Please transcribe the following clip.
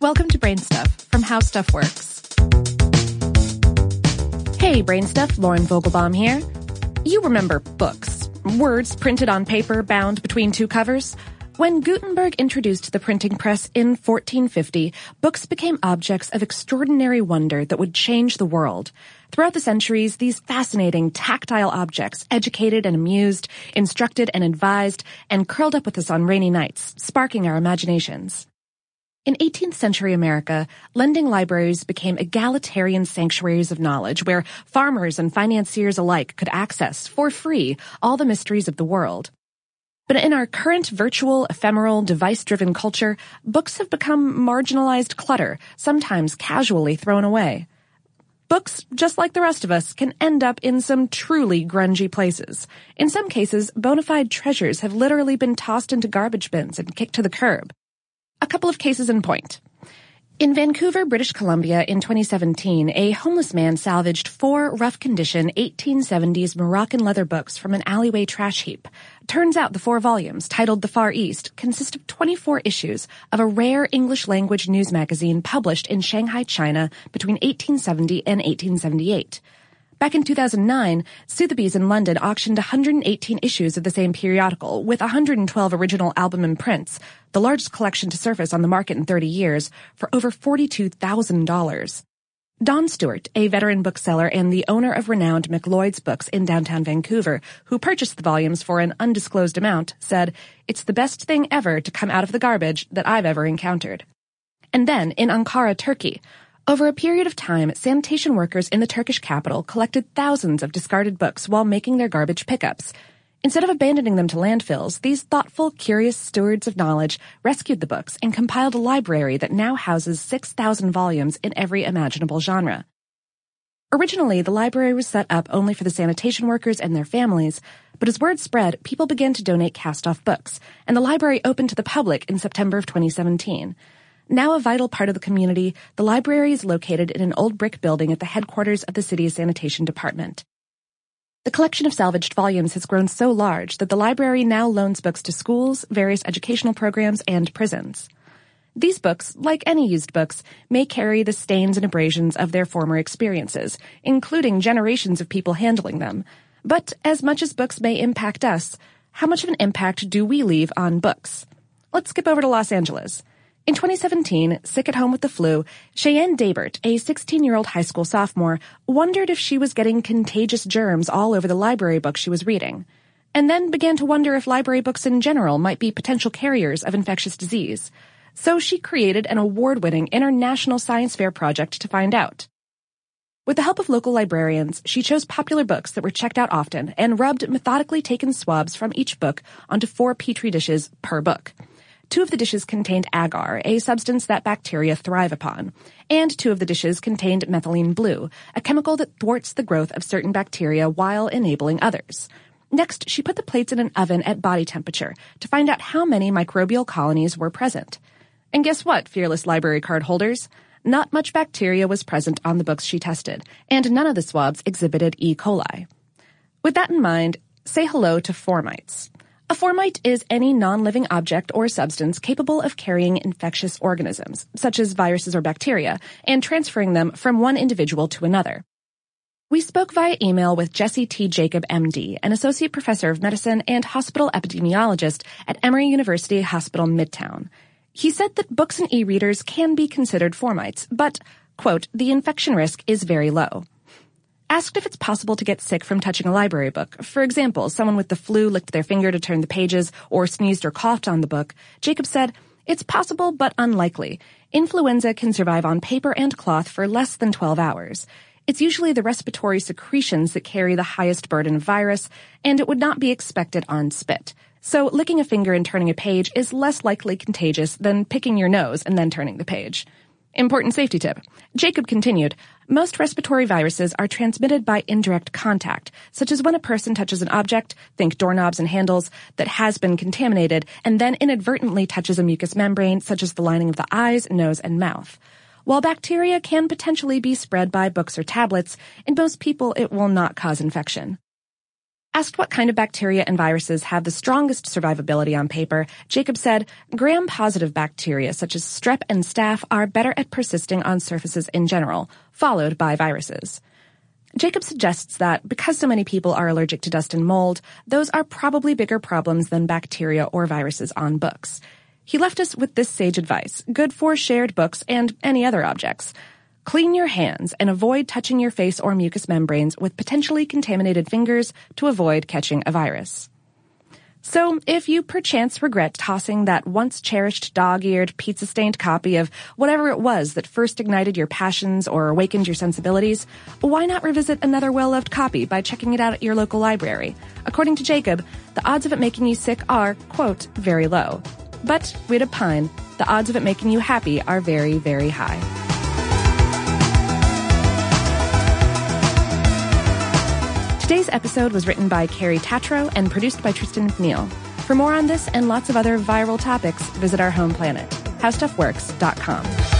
Welcome to Brain Stuff from How Stuff Works. Hey, Brain Stuff, Lauren Vogelbaum here. You remember books, words printed on paper bound between two covers? When Gutenberg introduced the printing press in 1450, books became objects of extraordinary wonder that would change the world. Throughout the centuries, these fascinating tactile objects educated and amused, instructed and advised, and curled up with us on rainy nights, sparking our imaginations. In 18th century America, lending libraries became egalitarian sanctuaries of knowledge where farmers and financiers alike could access, for free, all the mysteries of the world. But in our current virtual, ephemeral, device-driven culture, books have become marginalized clutter, sometimes casually thrown away. Books, just like the rest of us, can end up in some truly grungy places. In some cases, bona fide treasures have literally been tossed into garbage bins and kicked to the curb. A couple of cases in point. In Vancouver, British Columbia in 2017, a homeless man salvaged four rough condition 1870s Moroccan leather books from an alleyway trash heap. Turns out the four volumes, titled The Far East, consist of 24 issues of a rare English language news magazine published in Shanghai, China between 1870 and 1878. Back in 2009, Sotheby's in London auctioned 118 issues of the same periodical, with 112 original album imprints, the largest collection to surface on the market in 30 years, for over $42,000. Don Stewart, a veteran bookseller and the owner of renowned McLeod's Books in downtown Vancouver, who purchased the volumes for an undisclosed amount, said, It's the best thing ever to come out of the garbage that I've ever encountered. And then, in Ankara, Turkey, over a period of time, sanitation workers in the Turkish capital collected thousands of discarded books while making their garbage pickups. Instead of abandoning them to landfills, these thoughtful, curious stewards of knowledge rescued the books and compiled a library that now houses 6,000 volumes in every imaginable genre. Originally, the library was set up only for the sanitation workers and their families, but as word spread, people began to donate cast-off books, and the library opened to the public in September of 2017. Now a vital part of the community, the library is located in an old brick building at the headquarters of the city's sanitation department. The collection of salvaged volumes has grown so large that the library now loans books to schools, various educational programs, and prisons. These books, like any used books, may carry the stains and abrasions of their former experiences, including generations of people handling them. But as much as books may impact us, how much of an impact do we leave on books? Let's skip over to Los Angeles. In 2017, sick at home with the flu, Cheyenne Dabert, a 16-year-old high school sophomore, wondered if she was getting contagious germs all over the library books she was reading, and then began to wonder if library books in general might be potential carriers of infectious disease. So she created an award-winning international science fair project to find out. With the help of local librarians, she chose popular books that were checked out often and rubbed methodically taken swabs from each book onto four petri dishes per book. Two of the dishes contained agar, a substance that bacteria thrive upon, and two of the dishes contained methylene blue, a chemical that thwarts the growth of certain bacteria while enabling others. Next, she put the plates in an oven at body temperature to find out how many microbial colonies were present. And guess what, fearless library card holders? Not much bacteria was present on the books she tested, and none of the swabs exhibited E. coli. With that in mind, say hello to fomites. A fomite is any non-living object or substance capable of carrying infectious organisms, such as viruses or bacteria, and transferring them from one individual to another. We spoke via email with Jesse T. Jacob, MD, an associate professor of medicine and hospital epidemiologist at Emory University Hospital Midtown. He said that books and e-readers can be considered fomites, but, quote, the infection risk is very low. Asked if it's possible to get sick from touching a library book, for example, someone with the flu licked their finger to turn the pages or sneezed or coughed on the book, Jacob said, it's possible but unlikely. Influenza can survive on paper and cloth for less than 12 hours. It's usually the respiratory secretions that carry the highest burden of virus, and it would not be expected on spit. So licking a finger and turning a page is less likely contagious than picking your nose and then turning the page. Important safety tip. Jacob continued, most respiratory viruses are transmitted by indirect contact, such as when a person touches an object, think doorknobs and handles, that has been contaminated and then inadvertently touches a mucous membrane, such as the lining of the eyes, nose, and mouth. While bacteria can potentially be spread by books or tablets, in most people it will not cause infection. Asked what kind of bacteria and viruses have the strongest survivability on paper, Jacob said, gram-positive bacteria such as strep and staph are better at persisting on surfaces in general, followed by viruses. Jacob suggests that because so many people are allergic to dust and mold, those are probably bigger problems than bacteria or viruses on books. He left us with this sage advice, good for shared books and any other objects. Clean your hands and avoid touching your face or mucous membranes with potentially contaminated fingers to avoid catching a virus. So, if you perchance regret tossing that once cherished dog-eared, pizza-stained copy of whatever it was that first ignited your passions or awakened your sensibilities, why not revisit another well-loved copy by checking it out at your local library? According to Jacob, the odds of it making you sick are, quote, very low. But, we'd opine, the odds of it making you happy are very, very high. Today's episode was written by Carrie Tatro and produced by Tristan McNeil. For more on this and lots of other viral topics, visit our home planet, howstuffworks.com.